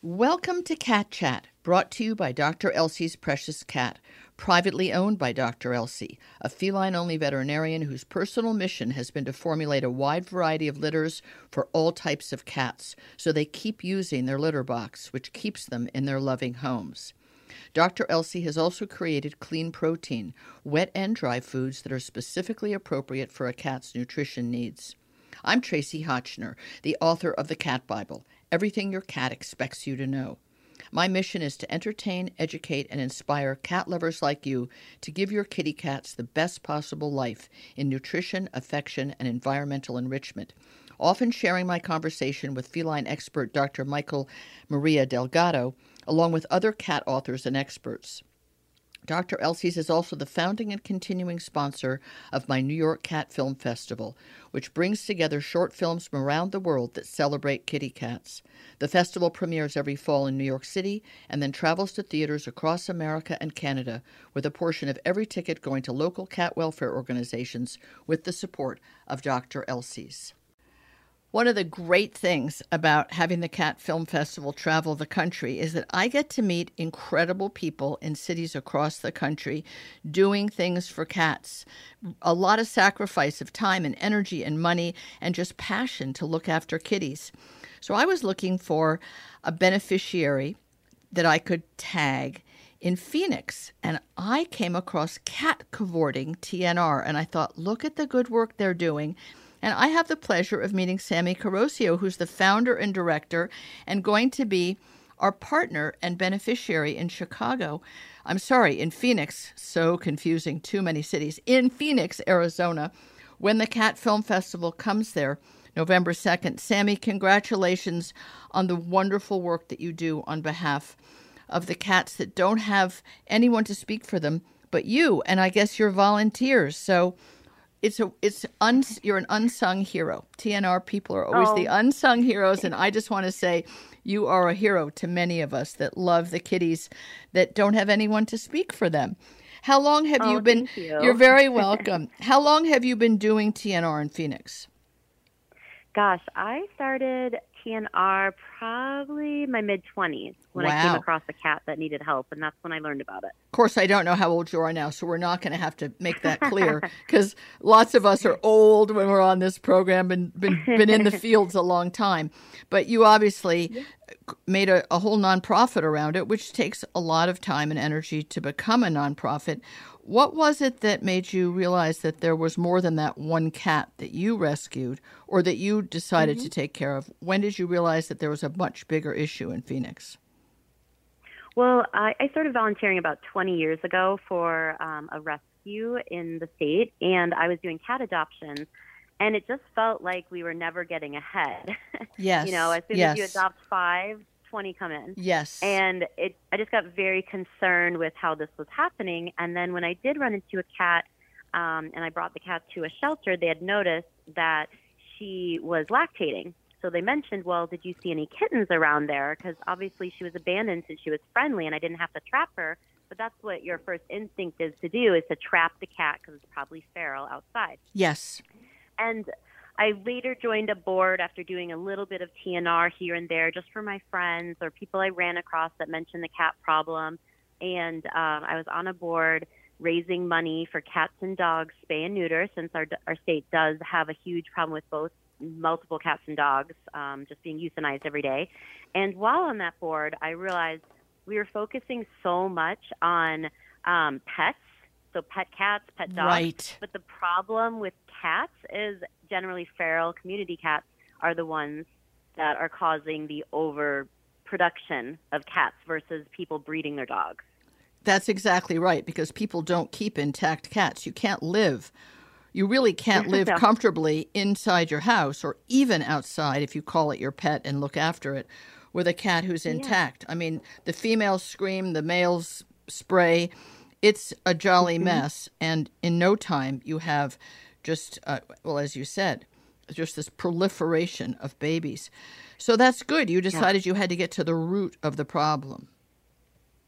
Welcome to Cat Chat, brought to you by Dr. Elsey's Precious Cat, privately owned by Dr. Elsey, a feline only veterinarian whose personal mission has been to formulate a wide variety of litters for all types of cats so they keep using their litter box, which keeps them in their loving homes. Dr. Elsey has also created clean protein, wet and dry foods that are specifically appropriate for a cat's nutrition needs. I'm Tracie Hotchner, the author of the Cat Bible everything your cat expects you to know. My mission is to entertain, educate, and inspire cat lovers like you to give your kitty cats the best possible life in nutrition, affection, and environmental enrichment. Often sharing my conversation with feline expert Dr. Mikel Maria Delgado, along with other cat authors and experts. Dr. Elsey's is also the founding and continuing sponsor of my New York Cat Film Festival, which brings together short films from around the world that celebrate kitty cats. The festival premieres every fall in New York City and then travels to theaters across America and Canada, with a portion of every ticket going to local cat welfare organizations with the support of Dr. Elsey's. One of the great things about having the Cat Film Festival travel the country is that I get to meet incredible people in cities across the country doing things for cats. A lot of sacrifice of time and energy and money and just passion to look after kitties. So I was looking for a beneficiary that I could tag in Phoenix and I came across Cat Cavorting TNR and I thought, look at the good work they're doing and I have the pleasure of meeting Sami Carroccio, who's the founder and director and going to be our partner and beneficiary in Chicago. I'm sorry, in Phoenix, so confusing, too many cities, in Phoenix, Arizona, when the Cat Film Festival comes there. November 2nd. Sami, congratulations on the wonderful work that you do on behalf of the cats that don't have anyone to speak for them but you, and I guess your volunteers. So, it's a it's un, you're an unsung hero. TNR people are always oh. the unsung heroes, and I just want to say you are a hero to many of us that love the kitties that don't have anyone to speak for them. How long have oh, you been? You. You're very welcome. How long have you been doing TNR in Phoenix? Gosh, I started TNR probably my mid 20s when wow. I came across a cat that needed help, and that's when I learned about it. Of course, I don't know how old you are now, so we're not going to have to make that clear because lots of us are old when we're on this program and been, been in the fields a long time. But you obviously yeah. made a, a whole nonprofit around it, which takes a lot of time and energy to become a nonprofit. What was it that made you realize that there was more than that one cat that you rescued or that you decided mm-hmm. to take care of? When did you realize that there was a much bigger issue in Phoenix? Well, I, I started volunteering about 20 years ago for um, a rescue in the state, and I was doing cat adoptions. And it just felt like we were never getting ahead. Yes. you know, as soon yes. as you adopt five, 20 come in. Yes. And it, I just got very concerned with how this was happening. And then when I did run into a cat, um, and I brought the cat to a shelter, they had noticed that she was lactating. So they mentioned, well, did you see any kittens around there? Because obviously she was abandoned since she was friendly, and I didn't have to trap her. But that's what your first instinct is to do: is to trap the cat because it's probably feral outside. Yes. And I later joined a board after doing a little bit of TNR here and there, just for my friends or people I ran across that mentioned the cat problem. And um, I was on a board raising money for cats and dogs spay and neuter, since our our state does have a huge problem with both multiple cats and dogs um, just being euthanized every day. And while on that board, I realized we were focusing so much on um, pets so pet cats, pet dogs. Right. But the problem with cats is generally feral community cats are the ones that are causing the overproduction of cats versus people breeding their dogs. That's exactly right because people don't keep intact cats. You can't live you really can't live comfortably inside your house or even outside if you call it your pet and look after it with a cat who's intact. Yeah. I mean, the females scream, the males spray. It's a jolly mm-hmm. mess. And in no time, you have just, uh, well, as you said, just this proliferation of babies. So that's good. You decided yeah. you had to get to the root of the problem.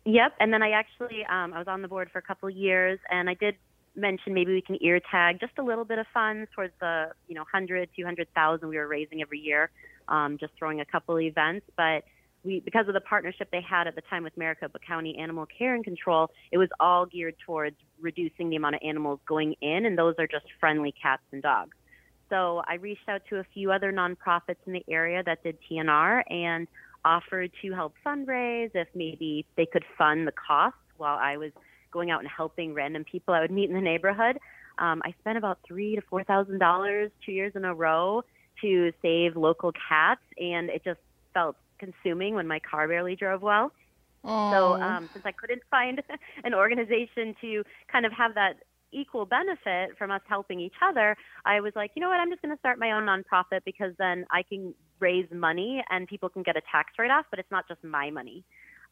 Yep, and then I actually um, I was on the board for a couple of years, and I did mention maybe we can ear tag just a little bit of funds towards the you know hundred, two hundred thousand we were raising every year, um, just throwing a couple events. But we because of the partnership they had at the time with Maricopa County Animal Care and Control, it was all geared towards reducing the amount of animals going in, and those are just friendly cats and dogs. So I reached out to a few other nonprofits in the area that did TNR and offered to help fundraise if maybe they could fund the costs while I was going out and helping random people I would meet in the neighborhood. Um, I spent about three to four thousand dollars two years in a row to save local cats, and it just felt consuming when my car barely drove well. Aww. So um, since I couldn't find an organization to kind of have that equal benefit from us helping each other, I was like, you know what, I'm just going to start my own nonprofit because then I can raise money and people can get a tax write off, but it's not just my money.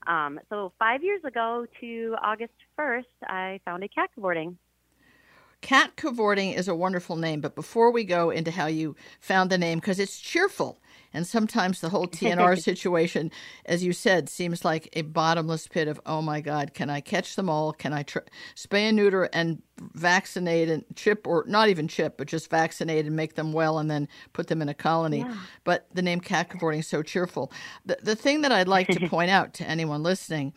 Um, so five years ago to August 1st, I founded Cat Cavorting. Cat cavorting is a wonderful name, but before we go into how you found the name, because it's cheerful, and sometimes the whole TNR situation, as you said, seems like a bottomless pit of, oh my God, can I catch them all? Can I tr- spay and neuter and vaccinate and chip, or not even chip, but just vaccinate and make them well and then put them in a colony? Yeah. But the name cat cavorting is so cheerful. The, the thing that I'd like to point out to anyone listening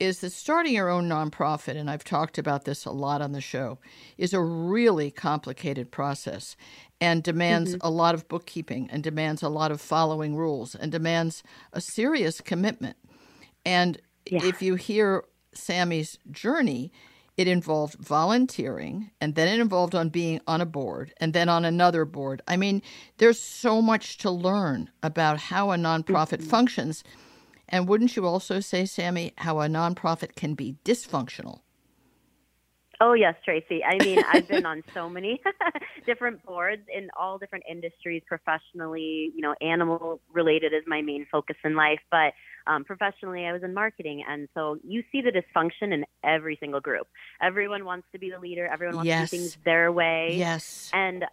is that starting your own nonprofit, and I've talked about this a lot on the show, is a really complicated process and demands Mm-hmm. a lot of bookkeeping and demands a lot of following rules and demands a serious commitment. And Yeah. if you hear Sami's journey, it involved volunteering and then it involved on being on a board and then on another board. I mean, there's so much to learn about how a nonprofit functions. And wouldn't you also say, Sami, how a nonprofit can be dysfunctional? Oh yes, Tracie. I mean, I've been on so many different boards in all different industries, professionally. You know, animal related is my main focus in life, but um, professionally, I was in marketing, and so you see the dysfunction in every single group. Everyone wants to be the leader. Everyone wants Yes. to do things their way. Yes. And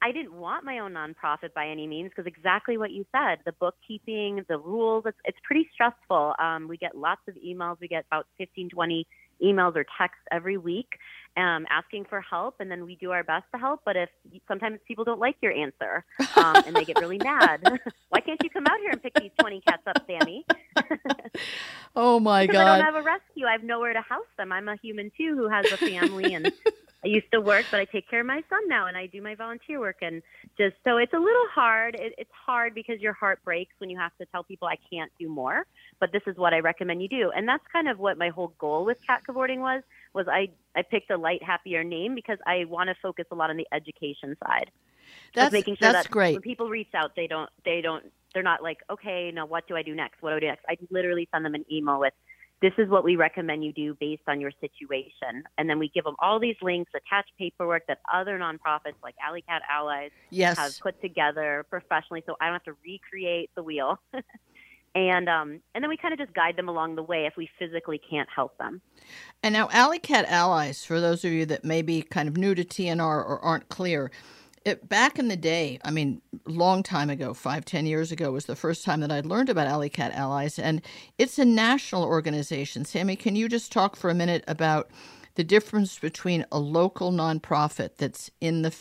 I didn't want my own nonprofit by any means because exactly what you said the bookkeeping, the rules, it's, it's pretty stressful. Um, we get lots of emails. We get about 15, 20 emails or texts every week um, asking for help, and then we do our best to help. But if sometimes people don't like your answer um, and they get really mad, why can't you come out here and pick these 20 cats up, Sami? Oh my because I don't have a rescue. I have nowhere to house them. I'm a human too who has a family and I used to work, but I take care of my son now and I do my volunteer work and just so it's a little hard. It, it's hard because your heart breaks when you have to tell people I can't do more, but this is what I recommend you do. And that's kind of what my whole goal with cat cavorting was. Was I I picked a light, happier name because I want to focus a lot on the education side. That's, making sure that's that great. when people reach out, they don't they don't they're not like, okay, now what do I do next? What do I do next? I literally send them an email with, this is what we recommend you do based on your situation, and then we give them all these links, attached paperwork that other nonprofits like Alley Cat Allies have put together professionally, so I don't have to recreate the wheel. and um, and then we kind of just guide them along the way if we physically can't help them. And now, Alley Cat Allies, for those of you that may be kind of new to TNR or aren't clear, it, back in the day, I mean, long time ago, five, ten years ago, was the first time that I'd learned about Alley Cat Allies, and it's a national organization. Sami, can you just talk for a minute about the difference between a local nonprofit that's in the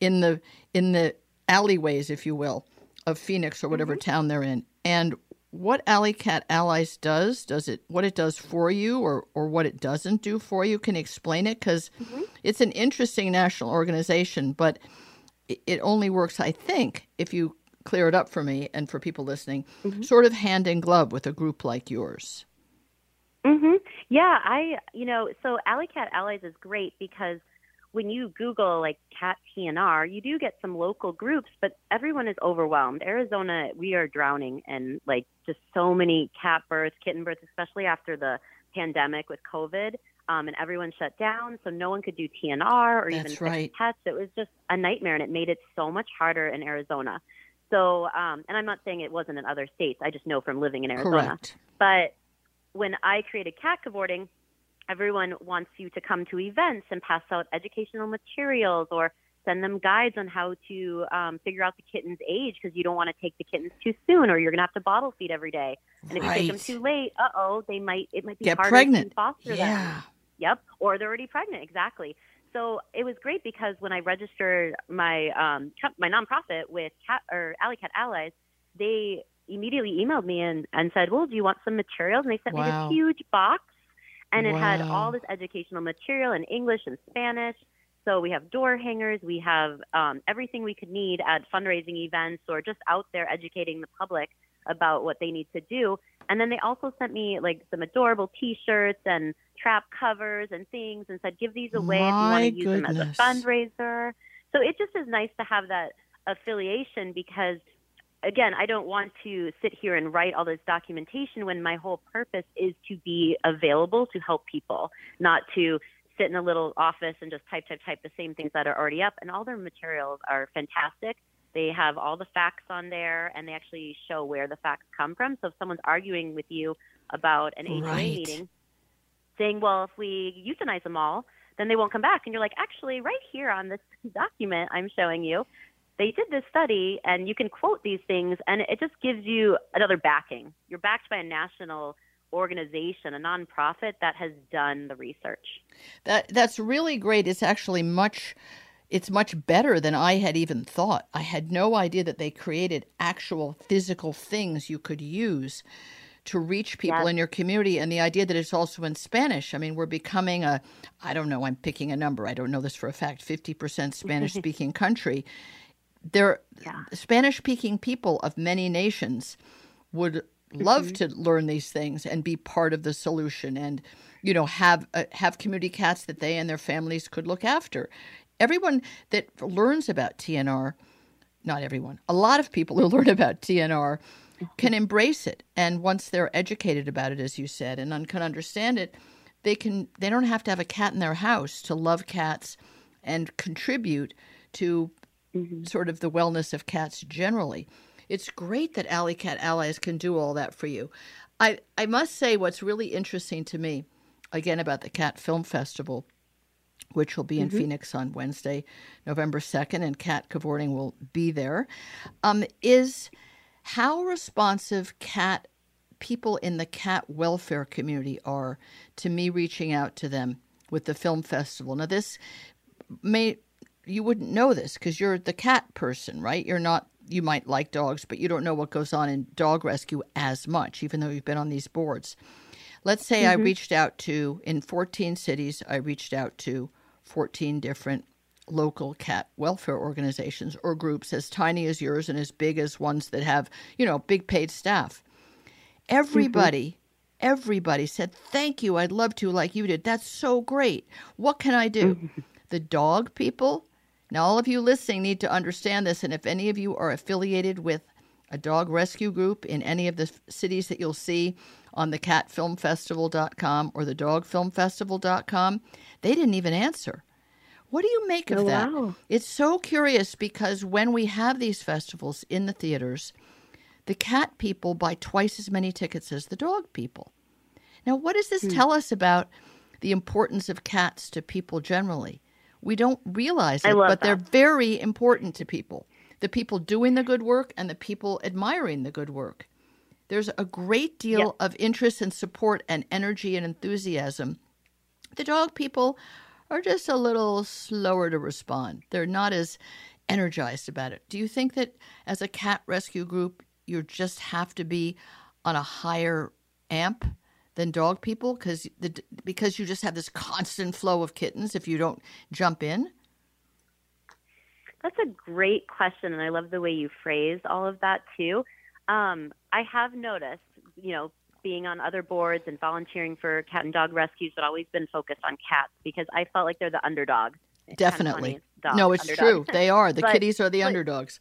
in the in the alleyways, if you will, of Phoenix or whatever mm-hmm. town they're in, and what Alley Cat Allies does, does it what it does for you or or what it doesn't do for you? Can you explain it? Because mm-hmm. it's an interesting national organization, but it, only works, I think, if you clear it up for me and for people listening, sort of hand in glove with a group like yours. hmm Yeah, I you know so Alley Cat Allies is great because when you Google like cat TNR, you do get some local groups, but everyone is overwhelmed. Arizona, we are drowning in like just so many cat births, kitten births, especially after the pandemic with COVID. Um, and everyone shut down, so no one could do TNR or even That's fix right. pets. It was just a nightmare, and it made it so much harder in Arizona. So, um, and I'm not saying it wasn't in other states. I just know from living in Arizona. Correct. But when I created cat cavorting, everyone wants you to come to events and pass out educational materials or send them guides on how to um, figure out the kitten's age because you don't want to take the kittens too soon or you're going to have to bottle feed every day. And if you take them too late, uh oh, they might it might be Get harder pregnant. to foster them. Yep, or they're already pregnant. Exactly. So it was great because when I registered my um, my nonprofit with Cat or Alley Cat Allies, they immediately emailed me and, and said, Well, do you want some materials? And they sent Wow. me this huge box and it had all this educational material in English and Spanish. So we have door hangers, we have um, everything we could need at fundraising events or just out there educating the public about what they need to do. And then they also sent me like some adorable T-shirts and trap covers and things, and said, "Give these away if you want to use them as a fundraiser." So it just is nice to have that affiliation because again, I don't want to sit here and write all this documentation when my whole purpose is to be available to help people, not to sit in a little office and just type, type, type the same things that are already up. And all their materials are fantastic. They have all the facts on there and they actually show where the facts come from. So if someone's arguing with you about an HOA Right. meeting, saying, well, if we euthanize them all, then they won't come back. And you're like, actually, right here on this document I'm showing you, they did this study and you can quote these things and it just gives you another backing. You're backed by a national organization, a nonprofit that has done the research. That that's really great. It's actually much it's much better than I had even thought. I had no idea that they created actual physical things you could use to reach people in your community and the idea that it's also in Spanish. I mean, we're becoming a I don't know, I'm picking a number. I don't know this for a fact, 50% Spanish speaking country. There Yeah. Spanish speaking people of many nations would love to learn these things and be part of the solution and you know have uh, have community cats that they and their families could look after everyone that learns about TNR not everyone a lot of people who learn about TNR can embrace it and once they're educated about it as you said and can understand it they can they don't have to have a cat in their house to love cats and contribute to mm-hmm. sort of the wellness of cats generally. It's great that Alley Cat Allies can do all that for you. I, I must say, what's really interesting to me, again, about the Cat Film Festival, which will be in Phoenix on Wednesday, November 2nd, and Cat Cavorting will be there, um, is how responsive cat people in the cat welfare community are to me reaching out to them with the film festival. Now, this may you wouldn't know this because you're the cat person, right? You're not. You might like dogs, but you don't know what goes on in dog rescue as much, even though you've been on these boards. Let's say I reached out to in 14 cities. I reached out to 14 different local cat welfare organizations or groups as tiny as yours and as big as ones that have, you know, big paid staff. Mm-hmm. Everybody, everybody said, Thank you. I'd love to, like you did. That's so great. What can I do? Mm-hmm. the dog people, now all of you listening need to understand this. And if any of you are affiliated with a dog rescue group in any of the cities that you'll see on the catfilmfestival.com or the dogfilmfestival.com, they didn't even answer. What do you make of Oh, that? wow. It's so curious because when we have these festivals in the theaters, the cat people buy twice as many tickets as the dog people. Now, what does Hmm. this tell us about the importance of cats to people generally? We don't realize it, but they're very important to people. The people doing the good work and the people admiring the good work. There's a great deal of interest and support and energy and enthusiasm. The dog people are just a little slower to respond. They're not as energized about it. Do you think that as a cat rescue group, you just have to be on a higher amp than dog people because the because you just have this constant flow of kittens if you don't jump in? That's a great question, and I love the way you phrase all of that too. Um, I have noticed, you know, being on other boards and volunteering for cat and dog rescues, but always been focused on cats because I felt like they're the underdog. It's Definitely. dog, no, it's underdog. true. They are. The But- kitties are the but- underdogs.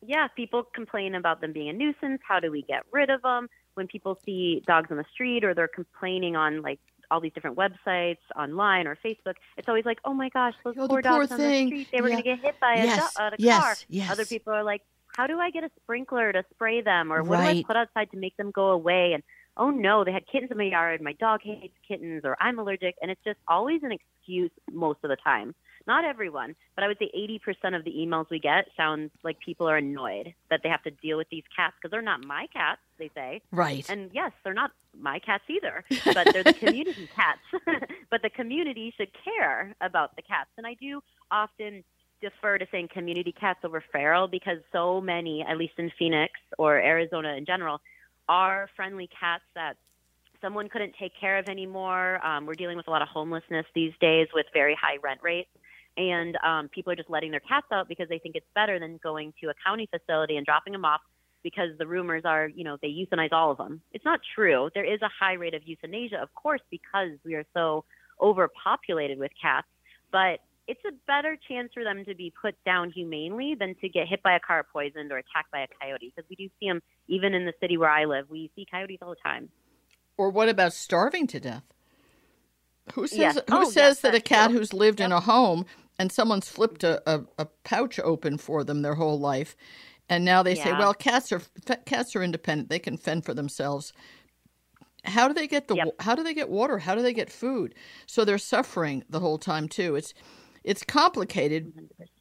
yeah, people complain about them being a nuisance. How do we get rid of them? When people see dogs on the street or they're complaining on like all these different websites online or Facebook, it's always like, oh my gosh, those Oh, poor poor dogs on the street, they were Yeah. going to get hit by a, Yes, do- a yes, car. yes. Other people are like, how do I get a sprinkler to spray them? Or what do I put outside to make them go away? And oh no, they had kittens in my yard. My dog hates kittens or I'm allergic. And it's just always an excuse most of the time. Not everyone, but I would say 80% of the emails we get sounds like people are annoyed that they have to deal with these cats because they're not my cats, they say. Right. And yes, they're not my cats either, but they're the community cats. but the community should care about the cats. And I do often defer to saying community cats over feral because so many, at least in Phoenix or Arizona in general, are friendly cats that someone couldn't take care of anymore. Um, we're dealing with a lot of homelessness these days with very high rent rates. And um, people are just letting their cats out because they think it's better than going to a county facility and dropping them off because the rumors are, you know, they euthanize all of them. It's not true. There is a high rate of euthanasia, of course, because we are so overpopulated with cats. But it's a better chance for them to be put down humanely than to get hit by a car poisoned or attacked by a coyote because we do see them even in the city where I live. We see coyotes all the time. Or what about starving to death? Who says Yes. who Oh, says yes, that a cat true. who's lived in a home and someone's flipped a, a, a pouch open for them their whole life, and now they say, well, cats are cats are independent; they can fend for themselves. How do they get the Yep. How do they get water? How do they get food? So they're suffering the whole time too. It's it's complicated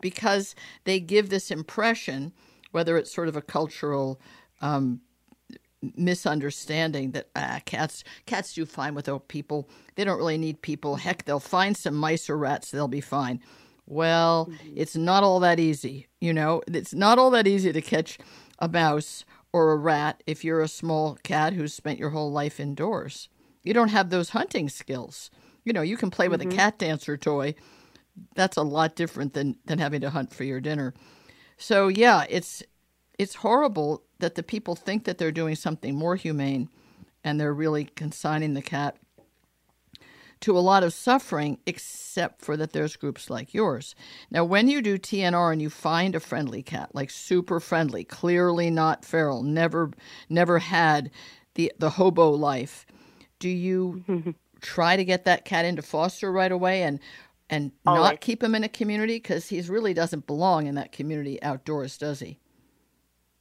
because they give this impression, whether it's sort of a cultural um, misunderstanding that ah, cats cats do fine without people. They don't really need people. Heck, they'll find some mice or rats. They'll be fine. Well, it's not all that easy. You know, it's not all that easy to catch a mouse or a rat if you're a small cat who's spent your whole life indoors. You don't have those hunting skills. You know, you can play with a cat dancer toy. That's a lot different than than having to hunt for your dinner. So yeah, it's it's horrible that the people think that they're doing something more humane and they're really consigning the cat to a lot of suffering except for that there's groups like yours. Now when you do TNR and you find a friendly cat, like super friendly, clearly not feral, never never had the the hobo life, do you try to get that cat into foster right away and and not keep him in a community because he really doesn't belong in that community outdoors, does he?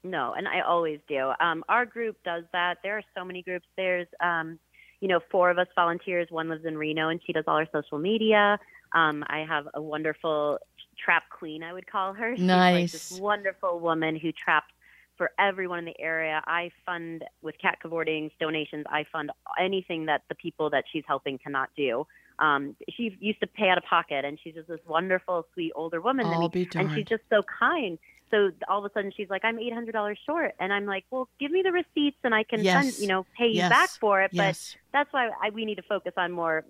No, and I always do. Um, our group does that. There are so many groups. There's, um, you know, four of us volunteers. One lives in Reno, and she does all our social media. Um, I have a wonderful trap queen, I would call her. She's like Nice. this wonderful woman who traps for everyone in the area. I fund with cat cavortings, donations. I fund anything that the people that she's helping cannot do. Um, she used to pay out of pocket, and she's just this wonderful, sweet older woman. I'll be and she's just so kind. So all of a sudden she's like, I'm eight hundred dollars short, and I'm like, well, give me the receipts and I can Yes. send, you know, pay you Yes. back for it. Yes. But that's why I, we need to focus on more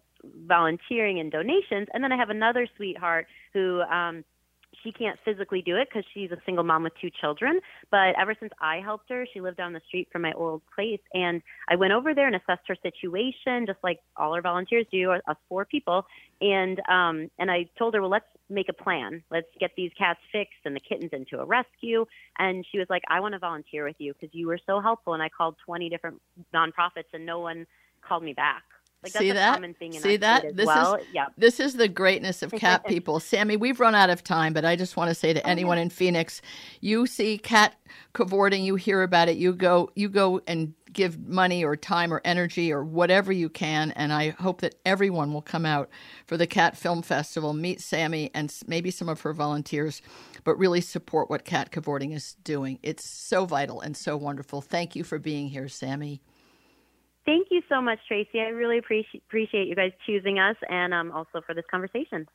volunteering and donations. And then I have another sweetheart who um, she can't physically do it because she's a single mom with two children. But ever since I helped her, she lived down the street from my old place, and I went over there and assessed her situation, just like all our volunteers do, us four people. And um, and I told her, well, let's make a plan. Let's get these cats fixed and the kittens into a rescue. And she was like, I want to volunteer with you because you were so helpful. And I called 20 different nonprofits, and no one called me back. Like that's See a that? common thing in See that? This is- well. yeah. This is the greatness of cat people. Sami, we've run out of time, but I just want to say to anyone in Phoenix, you see cat cavorting, you hear about it, you go you go and give money or time or energy or whatever you can and I hope that everyone will come out for the Cat Film Festival, meet Sami and maybe some of her volunteers, but really support what cat cavorting is doing. It's so vital and so wonderful. Thank you for being here, Sami. Thank you so much, Tracie. I really appreciate appreciate you guys choosing us, and um, also for this conversation.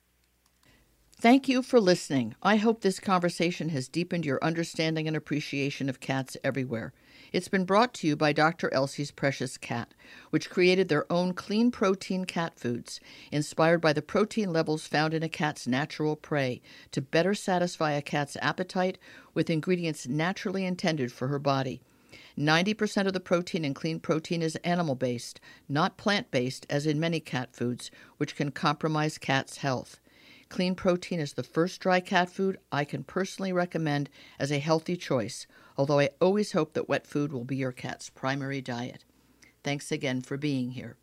Thank you for listening. I hope this conversation has deepened your understanding and appreciation of cats everywhere. It's been brought to you by Dr. Elsey's Precious Cat, which created their own clean protein cat foods, inspired by the protein levels found in a cat's natural prey, to better satisfy a cat's appetite with ingredients naturally intended for her body. 90% of the protein in clean protein is animal based, not plant based, as in many cat foods, which can compromise cats' health. Clean protein is the first dry cat food I can personally recommend as a healthy choice, although I always hope that wet food will be your cat's primary diet. Thanks again for being here.